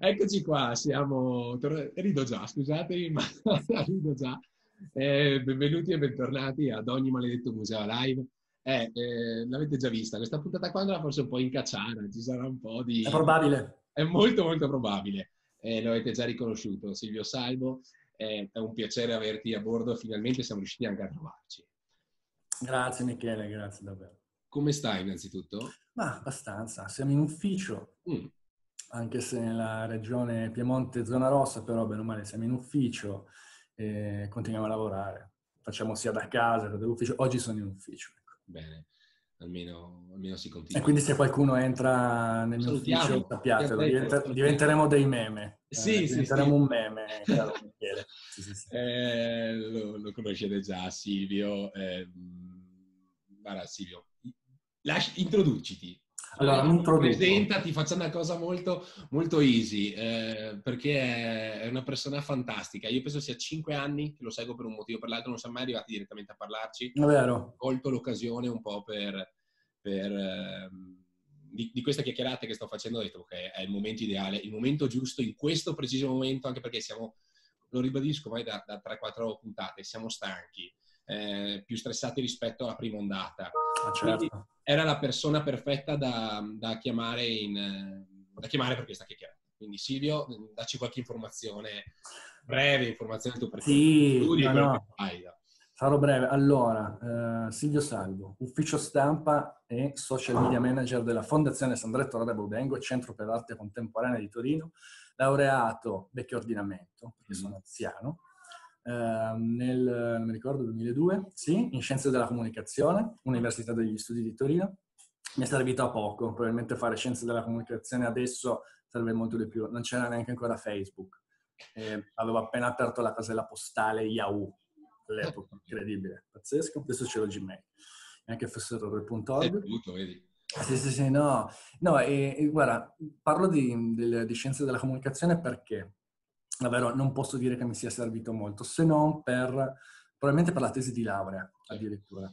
Eccoci qua, siamo... Rido già, scusatemi, ma rido già. Eh, benvenuti e bentornati ad ogni maledetto museo live. Eh, eh, l'avete già vista, questa puntata qua andrà forse un po' in cacciara, ci sarà un po' di... È probabile. È molto molto probabile. Eh, lo avete già riconosciuto, Silvio Salvo. è un piacere averti a bordo, finalmente siamo riusciti anche a trovarci. Grazie Michele, grazie davvero. Come stai innanzitutto? Ma abbastanza, siamo in ufficio, mm. Anche se nella regione Piemonte zona rossa, però bene o male siamo in ufficio e continuiamo a lavorare. Facciamo sia da casa che dall'ufficio. Oggi sono in ufficio. Ecco. Bene, almeno, almeno, si continua. E quindi se qualcuno entra nel mio ufficio, sappiatelo, diventer- diventeremo dei meme. Sì, eh, sì, diventeremo sì. un meme, caro Michele. Sì, sì, sì. Eh, lo, lo, conoscete già, Silvio. Eh, guarda, Silvio, Lasci, introduciti. Allora, introduco. Presentati, faccia una cosa molto, molto easy, eh, perché è una persona fantastica. Io penso sia cinque anni che lo seguo per un motivo o per l'altro, non siamo mai arrivati direttamente a parlarci. È vero. Ho colto l'occasione un po' per... per eh, di, di, queste chiacchierate che sto facendo, ho detto che è il momento ideale, il momento giusto, in questo preciso momento, anche perché siamo, lo ribadisco, mai da, da 3-4 puntate, siamo stanchi eh, più stressati rispetto alla prima ondata. Ah, certo. Era la persona perfetta da, da, chiamare in, da chiamare per questa chiacchierata. Quindi Silvio, dacci qualche informazione, breve informazione tu perché sì, studi no, no. fai. Sarò breve. Allora, eh, Silvio Salvo, ufficio stampa e social media manager della Fondazione Sandretto Rada Baudengo, Centro per l'Arte Contemporanea di Torino, laureato vecchio ordinamento, perché mm. sono anziano, nel, non mi ricordo, 2002, sì, in Scienze della Comunicazione, Università degli Studi di Torino. Mi è servito a poco, probabilmente fare Scienze della Comunicazione adesso serve molto di più. Non c'era neanche ancora Facebook. Eh, avevo appena aperto la casella postale Yahoo, all'epoca, incredibile, pazzesco. Adesso c'è lo Gmail, anche fsr.org. vedi? Sì, sì, sì, no. No, e, e guarda, parlo di, di, di Scienze della Comunicazione perché davvero non posso dire che mi sia servito molto, se non per, probabilmente per la tesi di laurea addirittura.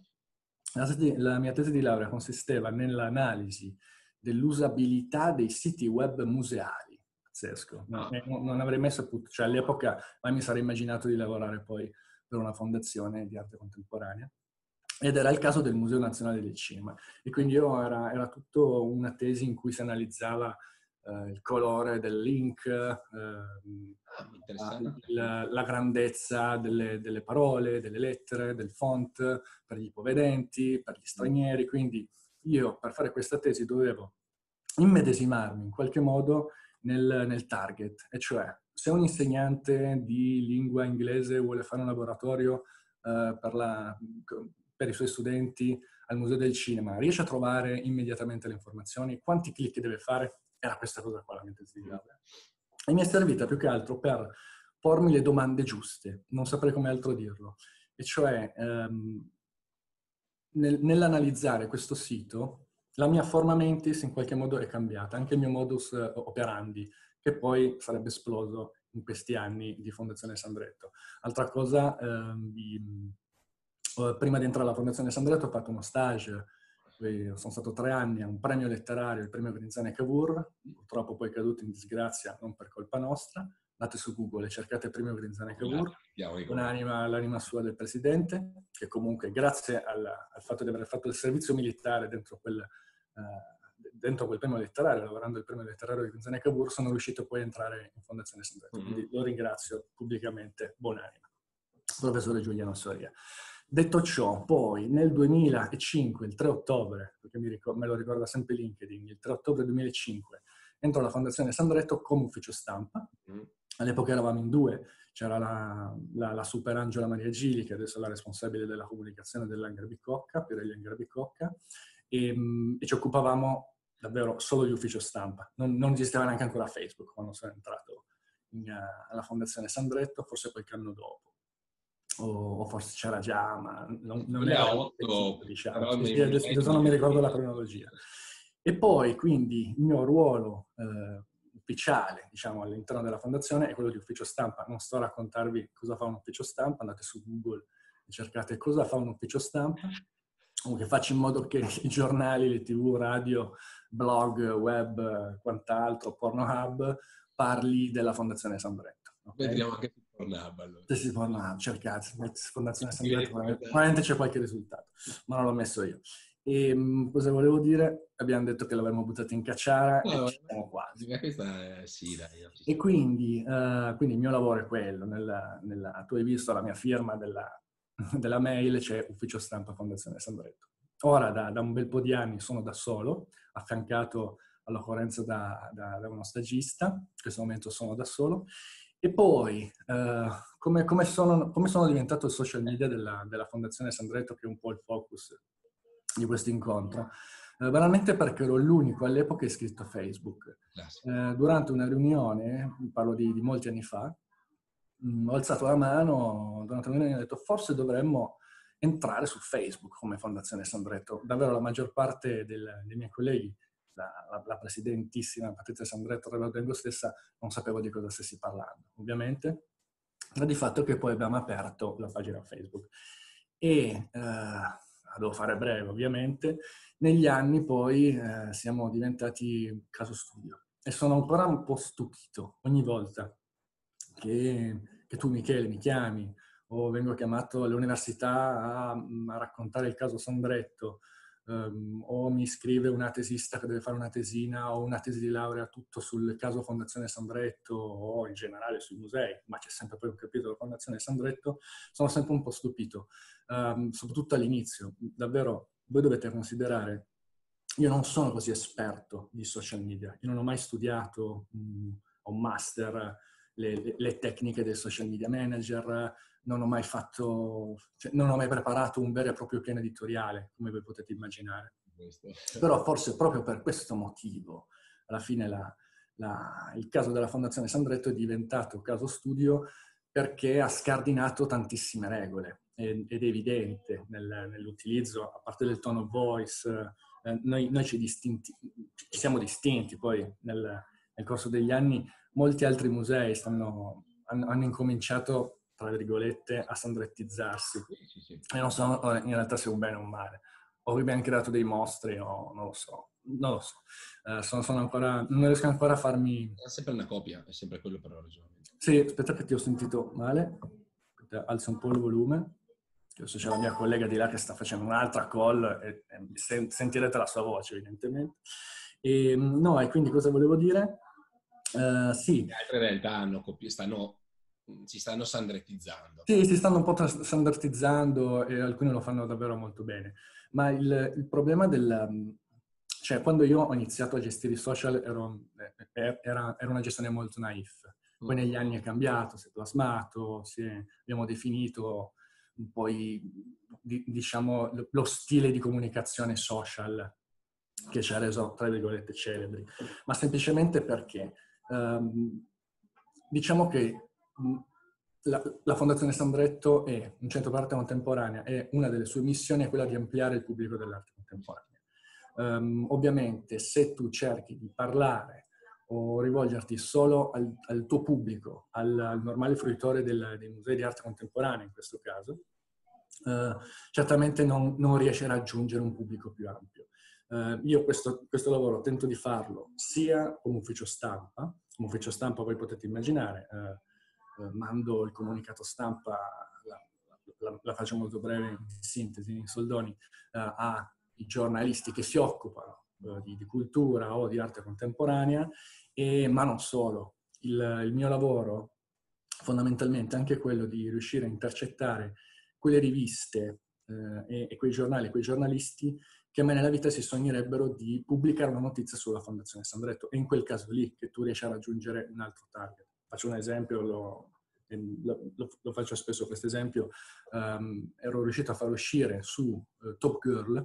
La, tesi, la mia tesi di laurea consisteva nell'analisi dell'usabilità dei siti web museali. Pazzesco. Non, non avrei mai saputo, cioè all'epoca mai mi sarei immaginato di lavorare poi per una fondazione di arte contemporanea. Ed era il caso del Museo Nazionale del Cinema. E quindi io era, era tutto una tesi in cui si analizzava Uh, il colore del link, uh, la, la, grandezza delle, delle, parole, delle lettere, del font per gli ipovedenti, per gli stranieri. Quindi io per fare questa tesi dovevo immedesimarmi in qualche modo nel, nel target, e cioè se un insegnante di lingua inglese vuole fare un laboratorio uh, per, la, per i suoi studenti al Museo del Cinema, riesce a trovare immediatamente le informazioni, quanti clic deve fare? Era questa cosa qua la mia tesi di laurea. E mi è servita più che altro per pormi le domande giuste, non saprei come altro dirlo. E cioè, ehm, nel, nell'analizzare questo sito, la mia forma mentis in qualche modo è cambiata, anche il mio modus operandi, che poi sarebbe esploso in questi anni di Fondazione Sandretto. Altra cosa, ehm, prima di entrare alla Fondazione Sandretto ho fatto uno stage sono stato tre anni a un premio letterario, il premio Grinzane Cavour, purtroppo poi caduto in disgrazia, non per colpa nostra. Andate su Google e cercate il premio Grinzane Cavour, un'anima, l'anima sua del presidente, che comunque grazie al, al, fatto di aver fatto il servizio militare dentro quel, uh, dentro quel premio letterario, lavorando il premio letterario di Grinzane Cavour, sono riuscito poi a entrare in Fondazione Sandretto. Mm-hmm. Quindi lo ringrazio pubblicamente, buonanima. Professore Giuliano Soria. Detto ciò, poi nel 2005, il 3 ottobre, perché ricordo, me lo ricorda sempre LinkedIn, il 3 ottobre 2005, entro alla Fondazione Sandretto come ufficio stampa. Mm. All'epoca eravamo in due, c'era la, la, la, super Angela Maria Gili, che adesso è la responsabile della comunicazione dell'Anger Bicocca, Pirelli Anger Bicocca, e, mm, e, ci occupavamo davvero solo di ufficio stampa. Non, non esisteva neanche ancora Facebook quando sono entrato in, uh, alla Fondazione Sandretto, forse qualche anno dopo o forse c'era già, ma non, non era 8, diciamo. Sì, adesso, adesso non mi ricordo la cronologia. E poi, quindi, il mio ruolo eh, ufficiale, diciamo, all'interno della fondazione è quello di ufficio stampa. Non sto a raccontarvi cosa fa un ufficio stampa, andate su Google e cercate cosa fa un ufficio stampa. Comunque faccio in modo che i giornali, le tv, radio, blog, web, quant'altro, porno hub, parli della Fondazione Sandretto. Okay? Vediamo anche Pornhub allora. Se si Pornhub, cercate, Fondazione Sandretto, probabilmente c'è qualche risultato, ma non l'ho messo io. E ehm, cosa volevo dire? Abbiamo detto che l'avremmo buttato in cacciara no, e ci siamo quasi. Questa sì, dai, e quindi, uh, quindi, il mio lavoro è quello. Nella, nella, tu hai visto la mia firma della, della mail, c'è Ufficio Stampa Fondazione Sandretto. Ora da, da, un bel po' di anni sono da solo, affiancato all'occorrenza da, da, da uno stagista, in questo momento sono da solo. E poi, uh, come, come, sono, come, sono, diventato il social media della, della Fondazione Sandretto, che è un po' il focus di questo incontro? Eh, banalmente perché ero l'unico all'epoca iscritto a Facebook. Eh, durante una riunione, parlo di, di molti anni fa, mh, mm, ho alzato la mano durante una riunione ho detto forse dovremmo entrare su Facebook come Fondazione Sandretto. Davvero la maggior parte del, dei miei colleghi, la, la, la presidentissima Patrizia Sandretto, Roberto Dengo stessa, non sapevo di cosa stessi parlando, ovviamente. Ma di fatto che poi abbiamo aperto la pagina Facebook. E eh, devo fare breve ovviamente, negli anni poi eh, siamo diventati caso studio e sono ancora un po' stupito ogni volta che, che tu Michele mi chiami o vengo chiamato all'università a, a raccontare il caso Sandretto um, o mi scrive una tesista che deve fare una tesina o una tesi di laurea tutto sul caso Fondazione Sandretto o in generale sui musei, ma c'è sempre poi un capitolo Fondazione Sandretto, sono sempre un po' stupito, um, soprattutto all'inizio. Davvero, voi dovete considerare, io non sono così esperto di social media, io non ho mai studiato um, un master le, le, tecniche del social media manager, non ho mai fatto, cioè, non ho mai preparato un vero e proprio piano editoriale, come voi potete immaginare. Però forse proprio per questo motivo, alla fine la, la, il caso della Fondazione Sandretto è diventato caso studio perché ha scardinato tantissime regole ed è evidente nel, nell'utilizzo, a parte del tono of voice, eh, noi, noi ci, distinti, ci, siamo distinti poi nel, nel, corso degli anni, molti altri musei stanno, hanno, hanno incominciato tra virgolette, a sandrettizzarsi. Sì, sì. E non so in realtà se è un bene o un male. O abbiamo creato dei mostri o non lo so. Non lo so. Uh, sono, sono ancora, non riesco ancora a farmi... È sempre una copia, è sempre quello per ragione. Sì, aspetta che ti ho sentito male. Alza un po' il volume. Adesso c'è la mia collega di là che sta facendo un'altra call e, e sentirete la sua voce evidentemente. E, ehm, no, e quindi cosa volevo dire? Uh, sì. Le altre realtà hanno, stanno si stanno standardizzando. Sì, si stanno un po' standardizzando e alcuni lo fanno davvero molto bene. Ma il, il problema del... Cioè, quando io ho iniziato a gestire i social ero, eh, era, era una gestione molto naif. Poi mm. negli anni è cambiato, si è plasmato, si è, abbiamo definito un po' i, diciamo, lo stile di comunicazione social che ci ha reso, tra virgolette, celebri. Ma semplicemente perché um, diciamo che la, la, Fondazione Sandretto è un centro d'arte contemporanea e una delle sue missioni è quella di ampliare il pubblico dell'arte contemporanea. Um, ovviamente se tu cerchi di parlare o rivolgerti solo al, al tuo pubblico, al, al normale fruitore del, dei musei di arte contemporanea in questo caso, uh, certamente non, non, riesci a raggiungere un pubblico più ampio. Uh, io questo, questo, lavoro tento di farlo sia come ufficio stampa, come ufficio stampa voi potete immaginare, uh, eh, mando il comunicato stampa, la, la, la, faccio molto breve in sintesi, in soldoni, eh, ai giornalisti che si occupano eh, di, di, cultura o di arte contemporanea, e, ma non solo. Il, il mio lavoro fondamentalmente è anche quello di riuscire a intercettare quelle riviste eh, e, e, quei giornali, quei giornalisti che me nella vita si sognerebbero di pubblicare una notizia sulla Fondazione Sandretto. E in quel caso lì che tu riesci a raggiungere un altro target faccio un esempio, lo, lo, lo faccio spesso questo esempio, um, ero riuscito a far uscire su uh, Top Girl,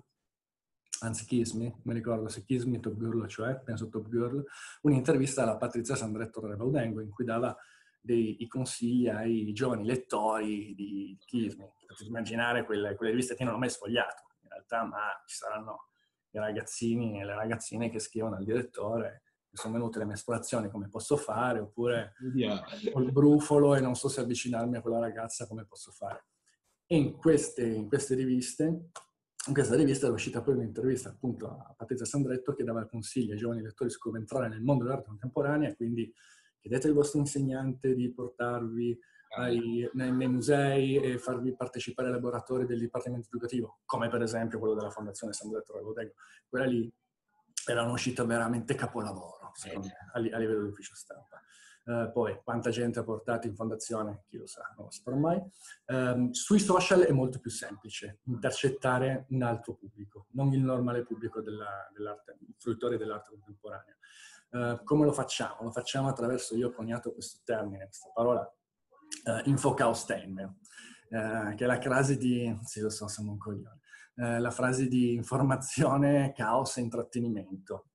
anzi Kiss Me, mi ricordo se Kiss Me Top Girl, cioè penso Top Girl, un'intervista alla Patrizia Sandretto Rebaudengo in cui dava dei consigli ai giovani lettori di Kiss Me. Potete immaginare quelle, quelle riviste che non ho mai sfogliato, realtà, ma ci saranno i ragazzini e le ragazzine che scrivono al direttore mi sono venute le mestruazioni, come posso fare? Oppure yeah. ho il brufolo e non so se avvicinarmi a quella ragazza, come posso fare? E in queste, in queste riviste, in questa rivista è uscita poi un'intervista appunto a Patrizia Sandretto che dava consigli ai giovani lettori su come entrare nel mondo dell'arte contemporanea quindi chiedete al vostro insegnante di portarvi ai, nei, nei, musei e farvi partecipare ai laboratori del Dipartimento Educativo, come per esempio quello della Fondazione San Pietro Rodego. Quella lì era un'uscita veramente capolavoro, secondo me, a, a livello di ufficio stampa. Uh, poi, quanta gente ha portato in fondazione, chi lo sa, non lo saprò mai. Um, sui social è molto più semplice intercettare un altro pubblico, non il normale pubblico della, dell'arte, il fruitore dell'arte contemporanea. Uh, come lo facciamo? Lo facciamo attraverso, io ho coniato questo termine, questa parola, uh, Infokaustainment, uh, che è la frase di, sì lo so, siamo un coglione, uh, la frase di informazione, caos e intrattenimento.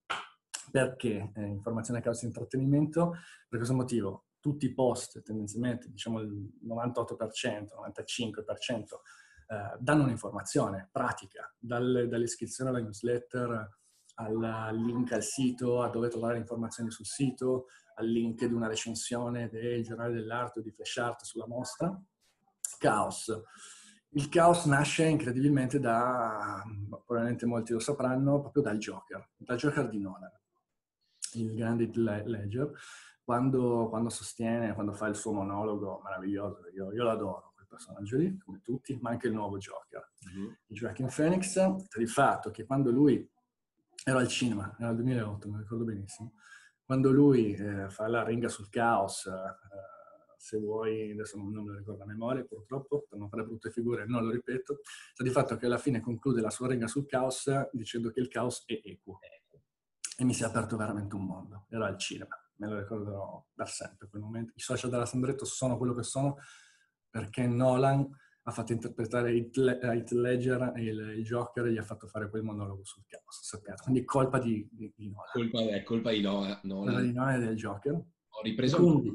Perché eh, informazione, caos e intrattenimento? Per questo motivo tutti i post, tendenzialmente, diciamo il 98%, 95%, eh, danno un'informazione pratica, dalle, dall'iscrizione alla newsletter al link al sito, a dove trovare le informazioni sul sito, al link di una recensione del giornale dell'arte o di Flash Art sulla mostra. Caos. Il caos nasce incredibilmente da, probabilmente molti lo sapranno, proprio dal Joker, dal Joker di Nolan, il grande Ledger, quando, quando sostiene, quando fa il suo monologo meraviglioso, io, io l'adoro quel personaggio lì, come tutti, ma anche il nuovo Joker, mm-hmm. il Joaquin Phoenix, per il fatto che quando lui era al cinema, era il 2008, mi ricordo benissimo, quando lui eh, fa la ringa sul caos, eh, se vuoi, adesso non, me lo ricordo a memoria purtroppo, per non fare brutte figure, non lo ripeto, sta di fatto che alla fine conclude la sua ringa sul caos dicendo che il caos è equo. E mi si è aperto veramente un mondo, era al cinema, me lo ricorderò per sempre quel momento. I social della Sandretto sono quello che sono perché Nolan ha fatto interpretare Heath Ledger il, il Joker e gli ha fatto fare quel monologo sul caos, sappiate. Quindi colpa di, di, di Nolan. Colpa, è colpa di Nolan. Colpa di Nolan e del Joker. Ho ripreso Quindi,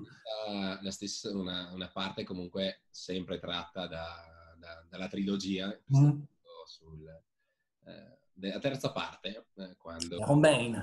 la, la stessa, una, una, parte comunque sempre tratta da, da, dalla trilogia, mm. sul, eh, la terza parte, eh, quando... Con Bane.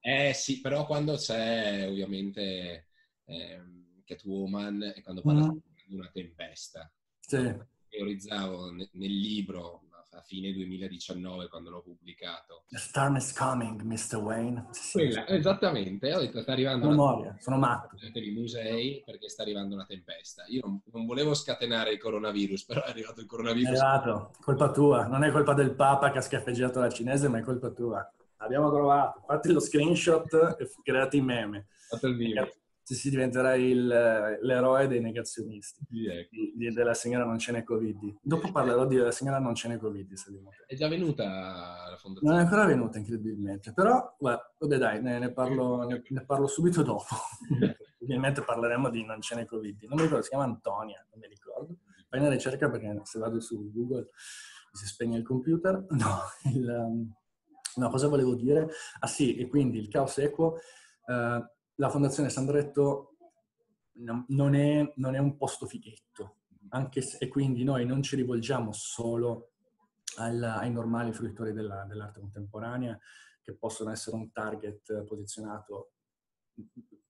Eh sì, però quando c'è ovviamente eh, Catwoman e quando parla mm. di una tempesta. Sì teorizzavo nel libro a fine 2019 quando l'ho pubblicato. The storm is coming, Mr. Wayne. Quella, esattamente, ho detto sta arrivando Memoria, una... sono matto. I musei perché sta arrivando una tempesta. Io non, non, volevo scatenare il coronavirus, però è arrivato il coronavirus. È arrivato, colpa tua, non è colpa del Papa che ha scaffeggiato la cinese, ma è colpa tua. Abbiamo trovato, fatti lo screenshot e creati il meme. Fatto il meme se si diventerà il, l'eroe dei negazionisti yeah. di, di, della signora non ce n'è Covid. Dopo parlerò della signora non ce n'è Covid. Se è già venuta la fondazione? Non è ancora venuta, incredibilmente. Però, guarda, vabbè dai, ne, ne, parlo, ne, ne, parlo, subito dopo. Ovviamente parleremo di non ce n'è Covid. Non mi ricordo, si chiama Antonia, non mi ricordo. Fai una ricerca perché se vado su Google mi si spegne il computer. No, il, um, no cosa volevo dire? Ah sì, e quindi il caos equo... Uh, la Fondazione Sandretto non è, non è un posto fighetto, se, e quindi noi non ci rivolgiamo solo al, ai normali fruitori della, dell'arte contemporanea, che possono essere un target posizionato,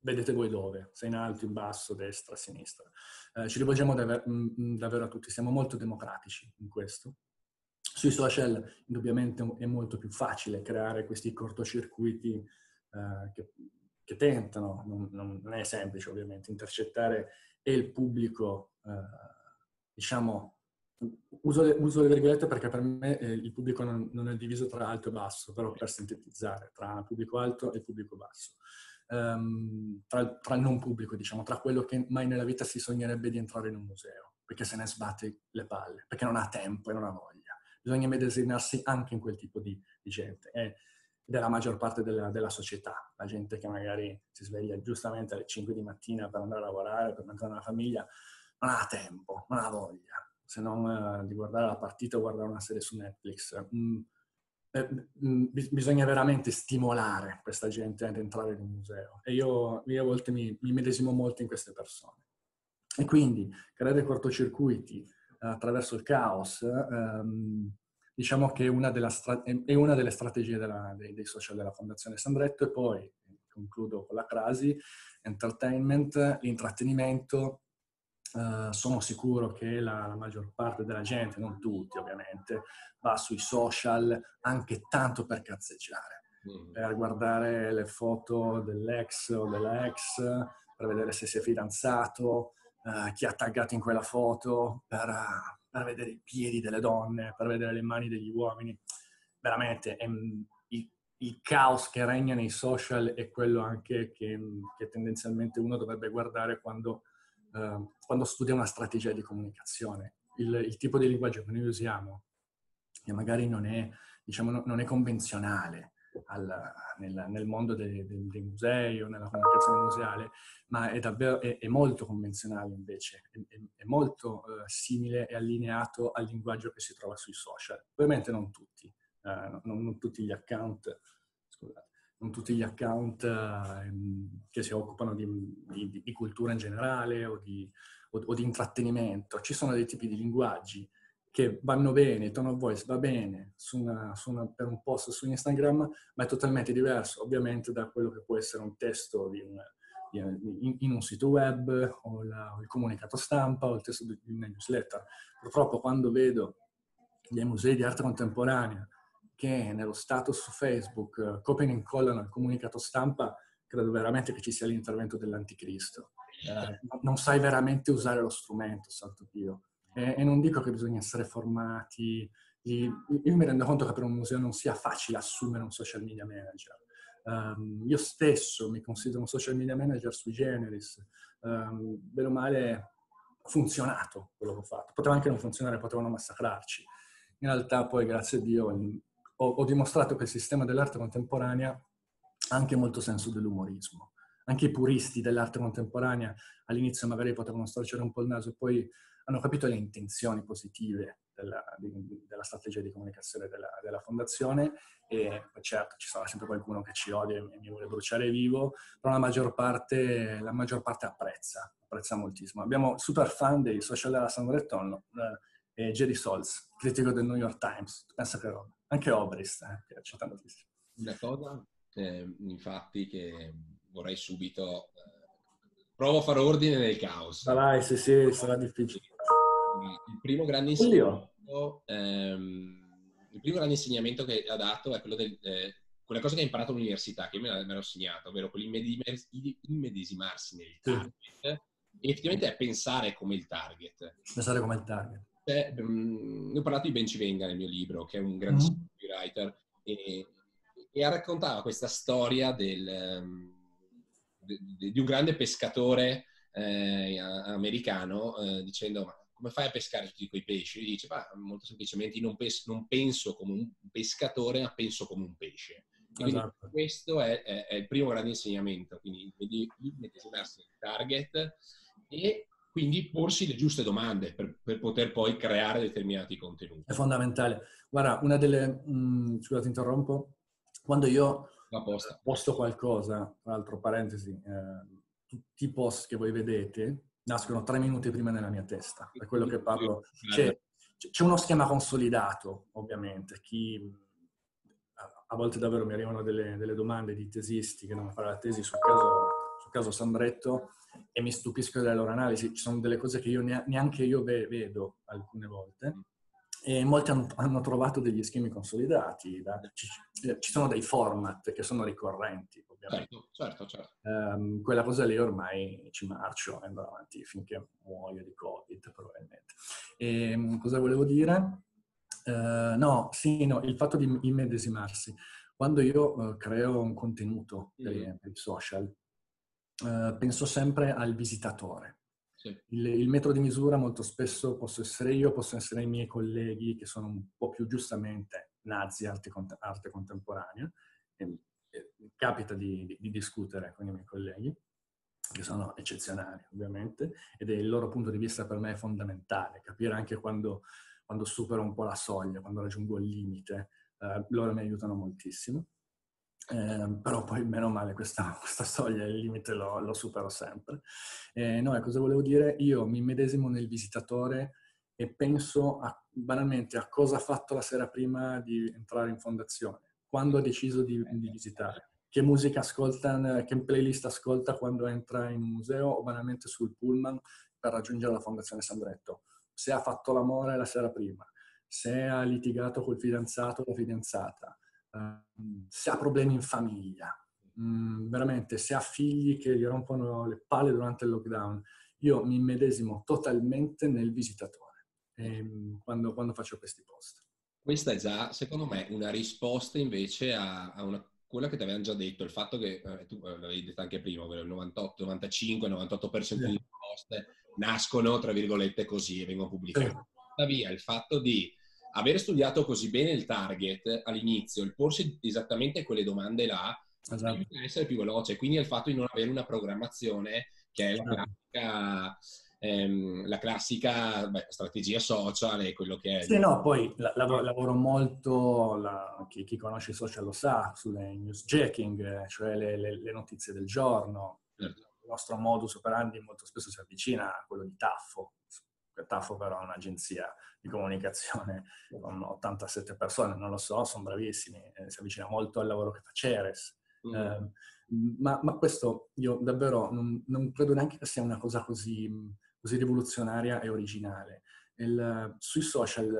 vedete voi dove, se in alto, in basso, destra, sinistra. Eh, ci rivolgiamo davvero, davvero a tutti, siamo molto democratici in questo. Sui social indubbiamente è molto più facile creare questi cortocircuiti eh, che che tentano, non, non, è semplice ovviamente, intercettare e il pubblico, eh, diciamo, uso le, uso le, virgolette perché per me eh, il pubblico non, non, è diviso tra alto e basso, però per sintetizzare, tra pubblico alto e pubblico basso. Um, tra, tra, il non pubblico, diciamo, tra quello che mai nella vita si sognerebbe di entrare in un museo, perché se ne sbatte le palle, perché non ha tempo e non ha voglia. Bisogna medesimarsi anche in quel tipo di, di gente. E, della maggior parte della, della, società, la gente che magari si sveglia giustamente alle 5 di mattina per andare a lavorare, per mantenere una famiglia, non ha tempo, non ha voglia, se non uh, di guardare la partita o guardare una serie su Netflix. Mm, eh, mm, bisogna veramente stimolare questa gente ad entrare in un museo e io, io a volte mi, mi medesimo molto in queste persone. E quindi creare cortocircuiti uh, attraverso il caos um, diciamo che è una, stra- è una delle strategie della, dei, dei, social della Fondazione Sandretto e poi, concludo con la crasi, entertainment, l'intrattenimento, Uh, sono sicuro che la, la, maggior parte della gente, non tutti ovviamente, va sui social anche tanto per cazzeggiare, mm. per guardare le foto dell'ex o della ex, per vedere se si è fidanzato, uh, chi ha taggato in quella foto, per, uh, per, vedere i piedi delle donne, per vedere le mani degli uomini. Veramente è, il, il, caos che regna nei social è quello anche che, che tendenzialmente uno dovrebbe guardare quando, uh, quando studia una strategia di comunicazione. Il, il, tipo di linguaggio che noi usiamo, che magari non è, diciamo, non è convenzionale, al, nel, nel, mondo dei, dei, dei, musei o nella comunicazione museale, ma è davvero è, è molto convenzionale invece, è, è molto uh, simile e allineato al linguaggio che si trova sui social. Ovviamente non tutti, uh, non, non, tutti gli account, scusate, non tutti gli account uh, che si occupano di, di, di, cultura in generale o di, o, o di intrattenimento. Ci sono dei tipi di linguaggi che vanno bene, il tone of voice va bene su una, su una, per un post su Instagram, ma è totalmente diverso ovviamente da quello che può essere un testo di un, in, in, un sito web o, la, o, il comunicato stampa o il testo di una newsletter. Purtroppo quando vedo dei musei di arte contemporanea che nello status su Facebook copiano e incollano il comunicato stampa, credo veramente che ci sia l'intervento dell'anticristo. Uh, non sai veramente usare lo strumento, santo Dio. E, e non dico che bisogna essere formati. Io mi rendo conto che per un museo non sia facile assumere un social media manager. Um, io stesso mi considero un social media manager sui generis. Um, bene o male funzionato quello che ho fatto. Poteva anche non funzionare, potevano massacrarci. In realtà poi, grazie a Dio, ho, ho dimostrato che il sistema dell'arte contemporanea ha anche molto senso dell'umorismo. Anche i puristi dell'arte contemporanea all'inizio magari potevano storcere un po' il naso e poi hanno capito le intenzioni positive della, di, della strategia di comunicazione della, della, fondazione e certo ci sarà sempre qualcuno che ci odia e mi vuole bruciare vivo, però la maggior parte, la maggior parte apprezza, apprezza moltissimo. Abbiamo super fan dei social della San Bretton, eh, Jerry Sols, critico del New York Times, pensa che roba. Anche Obrist, eh, che c'è tantissimo. Una cosa, eh, infatti, che vorrei subito... Eh, provo a fare ordine nel caos. Vai, sì, sì, sarà difficile il primo grande insegnamento, ehm, il primo grande insegnamento che ha dato è quello del, eh, quella cosa che ha imparato all'università, che me, me l'ho segnato, ovvero quell'immedesimarsi nel target, e effettivamente è pensare come il target. Pensare come il target. Beh, mh, ne ho parlato di Ben Civenga nel mio libro, che è un grandissimo mm. writer, e, e raccontava questa storia del, um, de, de, di un grande pescatore eh, americano eh, dicendo ma come fai a pescare tutti quei pesci? E dice, bah, molto semplicemente non, pes- non, penso come un pescatore, ma penso come un pesce. Esatto. questo è, è, è, il primo grande insegnamento, quindi immedesimarsi nel target e quindi porsi le giuste domande per, per, poter poi creare determinati contenuti. È fondamentale. Guarda, una delle... Mh, mm, scusa, ti interrompo. Quando io posto qualcosa, tra l'altro parentesi, eh, tutti i post che voi vedete, nascono tre minuti prima nella mia testa, per quello che parlo. C'è, c'è uno schema consolidato, ovviamente. Chi, a volte davvero mi arrivano delle, delle domande di tesisti che devono fare la tesi sul caso, sul caso Sambretto e mi stupisco delle loro analisi. Ci sono delle cose che io neanche io vedo alcune volte e molti hanno, hanno, trovato degli schemi consolidati, da, ci, ci, sono dei format che sono ricorrenti, ovviamente. Certo, certo, certo. Um, quella cosa lì ormai ci marcio e andrò avanti finché muoio di Covid, probabilmente. E, ehm, cosa volevo dire? Uh, no, sì, no, il fatto di immedesimarsi. Quando io uh, creo un contenuto per, mm. per i social, uh, penso sempre al visitatore sì. Il, il, metro di misura molto spesso posso essere io, possono essere i miei colleghi che sono un po' più giustamente nazi arte, arte contemporanea. E, e, capita di, di, di discutere con i miei colleghi che sono eccezionali ovviamente, ed è il loro punto di vista per me è fondamentale, capire anche quando, quando supero un po' la soglia, quando raggiungo il limite, eh, loro mi aiutano moltissimo. Eh, però poi meno male questa, questa soglia, il limite lo, lo supero sempre. Eh, no, cosa volevo dire? Io mi medesimo nel visitatore e penso a, banalmente a cosa ha fatto la sera prima di entrare in fondazione, quando ha deciso di, di visitare, che musica ascolta, che playlist ascolta quando entra in un museo o banalmente sul pullman per raggiungere la fondazione Sandretto, se ha fatto l'amore la sera prima, se ha litigato col fidanzato o la fidanzata, Ehm, se ha problemi in famiglia. mm, veramente se ha figli che gli rompono le palle durante il lockdown, io mi medesimo totalmente nel visitatore ehm, quando, quando, faccio questi post. Questa è già, secondo me, una risposta invece a, a una, quella che ti avevano già detto, il fatto che, eh, tu l'avevi detto anche prima, il 98, 95, 98% sì. di post nascono, tra virgolette, così e vengono pubblicate. Sì. Tuttavia, il fatto di aver studiato così bene il target all'inizio, il porsi esattamente quelle domande là, esatto. essere più veloce. Quindi il fatto di non avere una programmazione che è la esatto. classica, ehm, la classica beh, strategia social e quello che è. Sì, no, poi la, lavoro, lavoro, molto, la, chi, chi, conosce i social lo sa, sulle newsjacking, cioè le, le, le notizie del giorno. Certo. Il nostro modus operandi molto spesso si avvicina a quello di Taffo. Taffo però è un'agenzia di comunicazione con 87 persone, non lo so, sono bravissimi, eh, si avvicina molto al lavoro che fa Ceres. Mm. Eh, ma, ma, questo io davvero non, non, credo neanche che sia una cosa così, così rivoluzionaria e originale. Il, sui social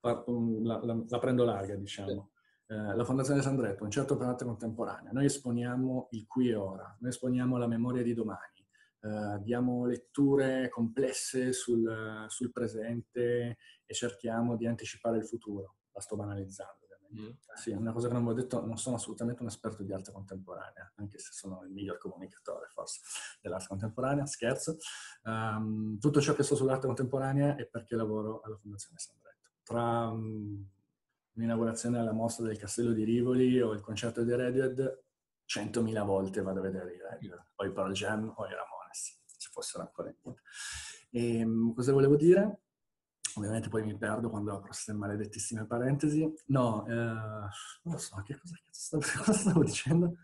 la, la, la, prendo larga, diciamo. Eh, la Fondazione Sandretto, un certo per arte contemporanea, noi esponiamo il qui e ora, noi esponiamo la memoria di domani, eh, diamo letture complesse sul, sul, presente e cerchiamo di anticipare il futuro. La sto banalizzando, ovviamente. Mm. Sì, una cosa che non vi ho detto, non sono assolutamente un esperto di arte contemporanea, anche se sono il miglior comunicatore, forse, dell'arte contemporanea, scherzo. Um, tutto ciò che so sull'arte contemporanea è perché lavoro alla Fondazione Sandretto. Tra um, l'inaugurazione alla mostra del Castello di Rivoli o il concerto di Radiohead, 100.000 volte vado a vedere i Radiohead, o i Pearl Jam o i Ramon se fossero ancora vita. E, ehm, cosa volevo dire? Ovviamente poi mi perdo quando apro queste maledettissime parentesi. No, eh, non lo so, che cosa, stavo, cosa stavo dicendo?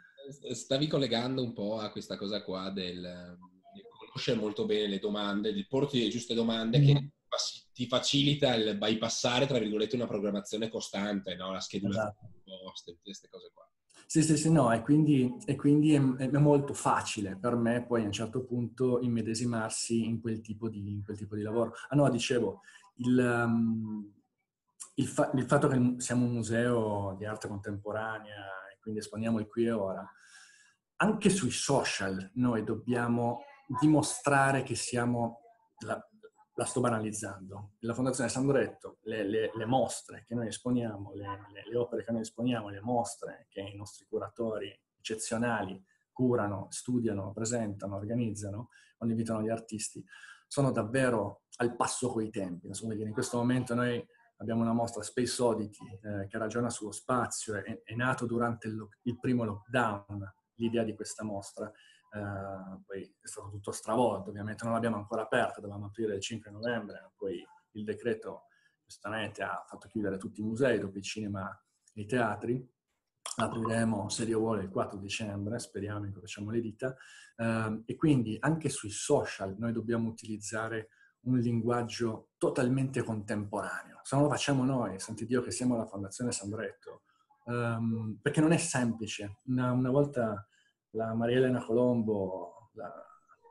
Stavi collegando un po' a questa cosa qua del, di conoscere molto bene le domande, di porti le giuste domande mm. che ti facilita il bypassare, tra virgolette, una programmazione costante, no? la schedulazione esatto. post, queste cose qua. Sì, sì, sì, no, e quindi, e quindi è, è, molto facile per me poi a un certo punto immedesimarsi in quel tipo di, in quel tipo di lavoro. Ah no, dicevo, il, um, il, fa- il, fatto che siamo un museo di arte contemporanea e quindi esponiamo il qui e ora, anche sui social noi dobbiamo dimostrare che siamo la, la sto banalizzando. La Fondazione Sandretto, le, le, le mostre che noi esponiamo, le, le, opere che noi esponiamo, le mostre che i nostri curatori eccezionali curano, studiano, presentano, organizzano, quando invitano gli artisti, sono davvero al passo coi tempi. Insomma, in questo momento noi abbiamo una mostra Space Oddity eh, che ragiona sullo spazio, è, è nato durante il, il primo lockdown l'idea di questa mostra eh, poi è stato tutto stravolto, ovviamente non l'abbiamo ancora aperta, dovevamo aprire il 5 novembre, poi il decreto giustamente ha fatto chiudere tutti i musei, dopo i cinema e i teatri. Apriremo, se Dio vuole, il 4 dicembre, speriamo, incrociamo le dita. Eh, e quindi anche sui social noi dobbiamo utilizzare un linguaggio totalmente contemporaneo. Se non lo facciamo noi, senti Dio che siamo la Fondazione Sandretto, um, perché non è semplice. Una, una volta la Maria Elena Colombo, la,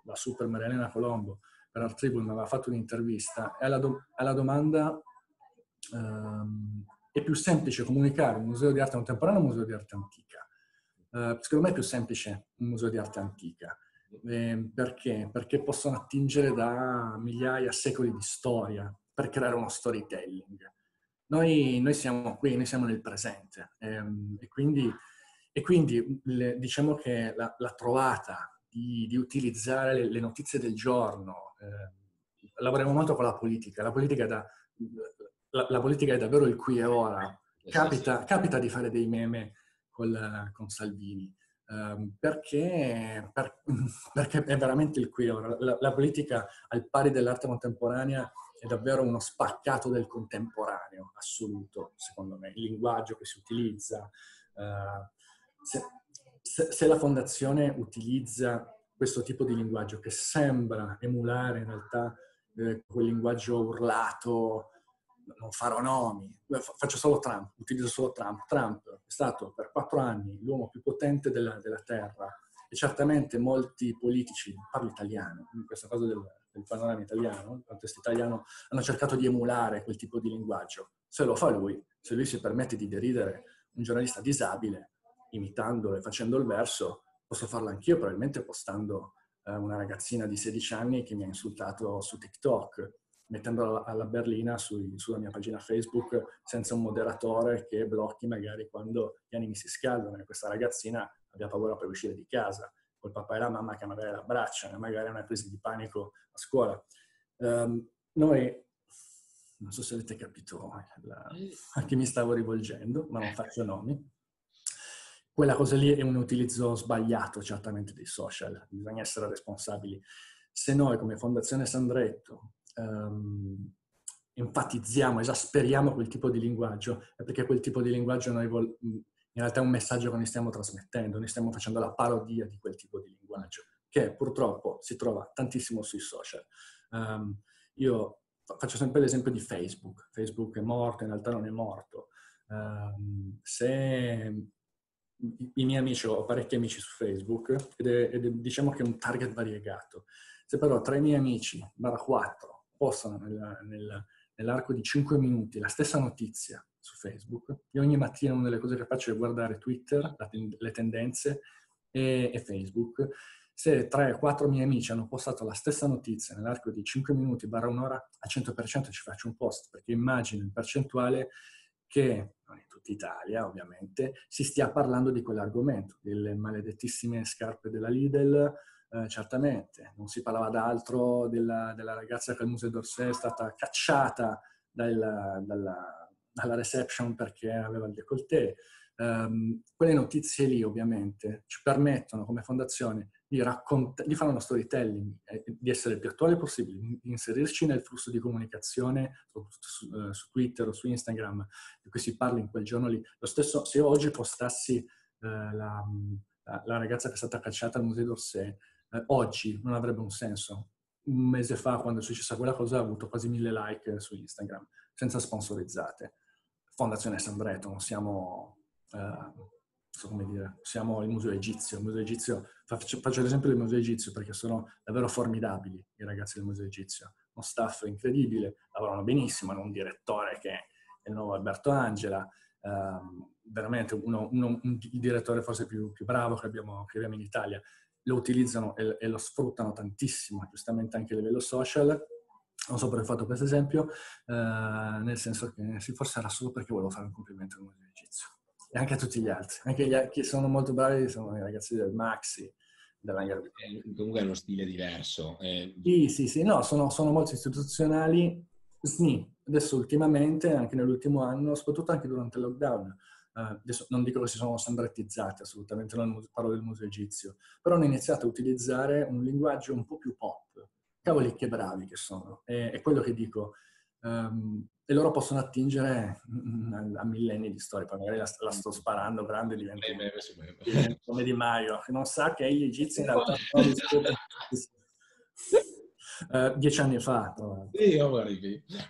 la super Maria Elena Colombo, per Art Tribune aveva fatto un'intervista e alla, do, alla domanda um, è più semplice comunicare un museo di arte contemporanea o un museo di arte antica? Uh, secondo me è più semplice un museo di arte antica. Eh, perché? Perché possono attingere da migliaia, secoli di storia per creare uno storytelling. Noi, noi siamo qui, noi siamo nel presente ehm, e quindi e quindi le, diciamo che la, la trovata di, di utilizzare le, le, notizie del giorno, eh, lavoriamo molto con la politica, la politica, è, da, la, la politica è davvero il qui e ora, capita, capita di fare dei meme col, con Salvini. Um, perché, per, perché, è veramente il qui e ora. La, la, politica, al pari dell'arte contemporanea, è davvero uno spaccato del contemporaneo assoluto, secondo me. Il linguaggio che si utilizza, uh, se, se, se la fondazione utilizza questo tipo di linguaggio che sembra emulare in realtà eh, quel linguaggio urlato, non farò nomi, faccio solo Trump, utilizzo solo Trump. Trump è stato per quattro anni l'uomo più potente della, della Terra e certamente molti politici, parlo italiano, in questa cosa del, del panorama italiano, il contesto italiano, hanno cercato di emulare quel tipo di linguaggio. Se lo fa lui, se lui si permette di deridere un giornalista disabile, imitando e facendo il verso, posso farlo anch'io, probabilmente postando eh, una ragazzina di 16 anni che mi ha insultato su TikTok, mettendola alla berlina sui, sulla mia pagina Facebook senza un moderatore che blocchi magari quando gli animi si scaldano e questa ragazzina abbia paura per uscire di casa, col papà e la mamma che magari l'abbracciano e magari una crisi di panico a scuola. Um, noi, non so se avete capito a chi mi stavo rivolgendo, ma non faccio nomi, quella cosa lì è un utilizzo sbagliato certamente dei social, bisogna essere responsabili. Se noi come Fondazione Sandretto um, enfatizziamo, esasperiamo quel tipo di linguaggio, è perché quel tipo di linguaggio noi vol- in realtà è un messaggio che noi stiamo trasmettendo, noi stiamo facendo la parodia di quel tipo di linguaggio, che purtroppo si trova tantissimo sui social. Um, io faccio sempre l'esempio di Facebook. Facebook è morto, in realtà non è morto. Um, se i miei amici, ho parecchi amici su Facebook ed è, ed è, diciamo che è un target variegato. Se però tra i miei amici, barra 4, postano nel, nel, nell'arco di 5 minuti la stessa notizia su Facebook, io ogni mattina una delle cose che faccio è guardare Twitter, le tendenze e, e Facebook. Se 3-4 miei amici hanno postato la stessa notizia nell'arco di 5 minuti, barra un'ora, al 100% ci faccio un post, perché immagino in percentuale che, tutta Italia ovviamente, si stia parlando di quell'argomento, delle maledettissime scarpe della Lidl, eh, certamente, non si parlava d'altro della, della, ragazza che al Museo d'Orsay è stata cacciata dalla, dalla, dalla reception perché aveva il décolleté. Um, quelle notizie lì ovviamente ci permettono come fondazione di, raccont- di fare uno storytelling, eh, di essere il più attuale possibile, di inserirci nel flusso di comunicazione, soprattutto su, uh, su, Twitter o su Instagram, di cui si parla in quel giorno lì. Lo stesso, se io oggi postassi uh, la, la, ragazza che è stata cacciata al Museo d'Orsay, uh, oggi non avrebbe un senso. Un mese fa, quando è successa quella cosa, ha avuto quasi mille like su Instagram, senza sponsorizzate. Fondazione Sandreto, non siamo so come dire, siamo il museo egizio. Il museo egizio faccio, faccio l'esempio del museo egizio perché sono davvero formidabili i ragazzi del museo egizio. Uno staff incredibile, lavorano benissimo, hanno un direttore che è il nuovo Alberto Angela, um, veramente uno, uno, un, il direttore forse più, più bravo che abbiamo, che abbiamo, in Italia. Lo utilizzano e, e, lo sfruttano tantissimo, giustamente anche a livello social. Non so perché ho fatto questo esempio, uh, nel senso che sì, forse era solo perché volevo fare un complimento al museo egizio e anche a tutti gli altri. Anche gli che sono molto bravi sono i ragazzi del Maxi. Eh, comunque è uno stile diverso. Eh. Sì, sì, sì, no, sono, sono molto istituzionali. SNI, adesso ultimamente, anche nell'ultimo anno, soprattutto anche durante il lockdown, Uh, adesso non dico che si sono sandrettizzati, assolutamente non parlo del museo egizio, però hanno iniziato a utilizzare un linguaggio un po' più pop. Cavoli che bravi che sono. È, è quello che dico. Um, e loro possono attingere a millenni di storia. Poi magari la, la sto sparando grande, diventa, come Di Maio, che non sa che gli egizi in realtà sono uh, dieci anni fa. Sì, oh,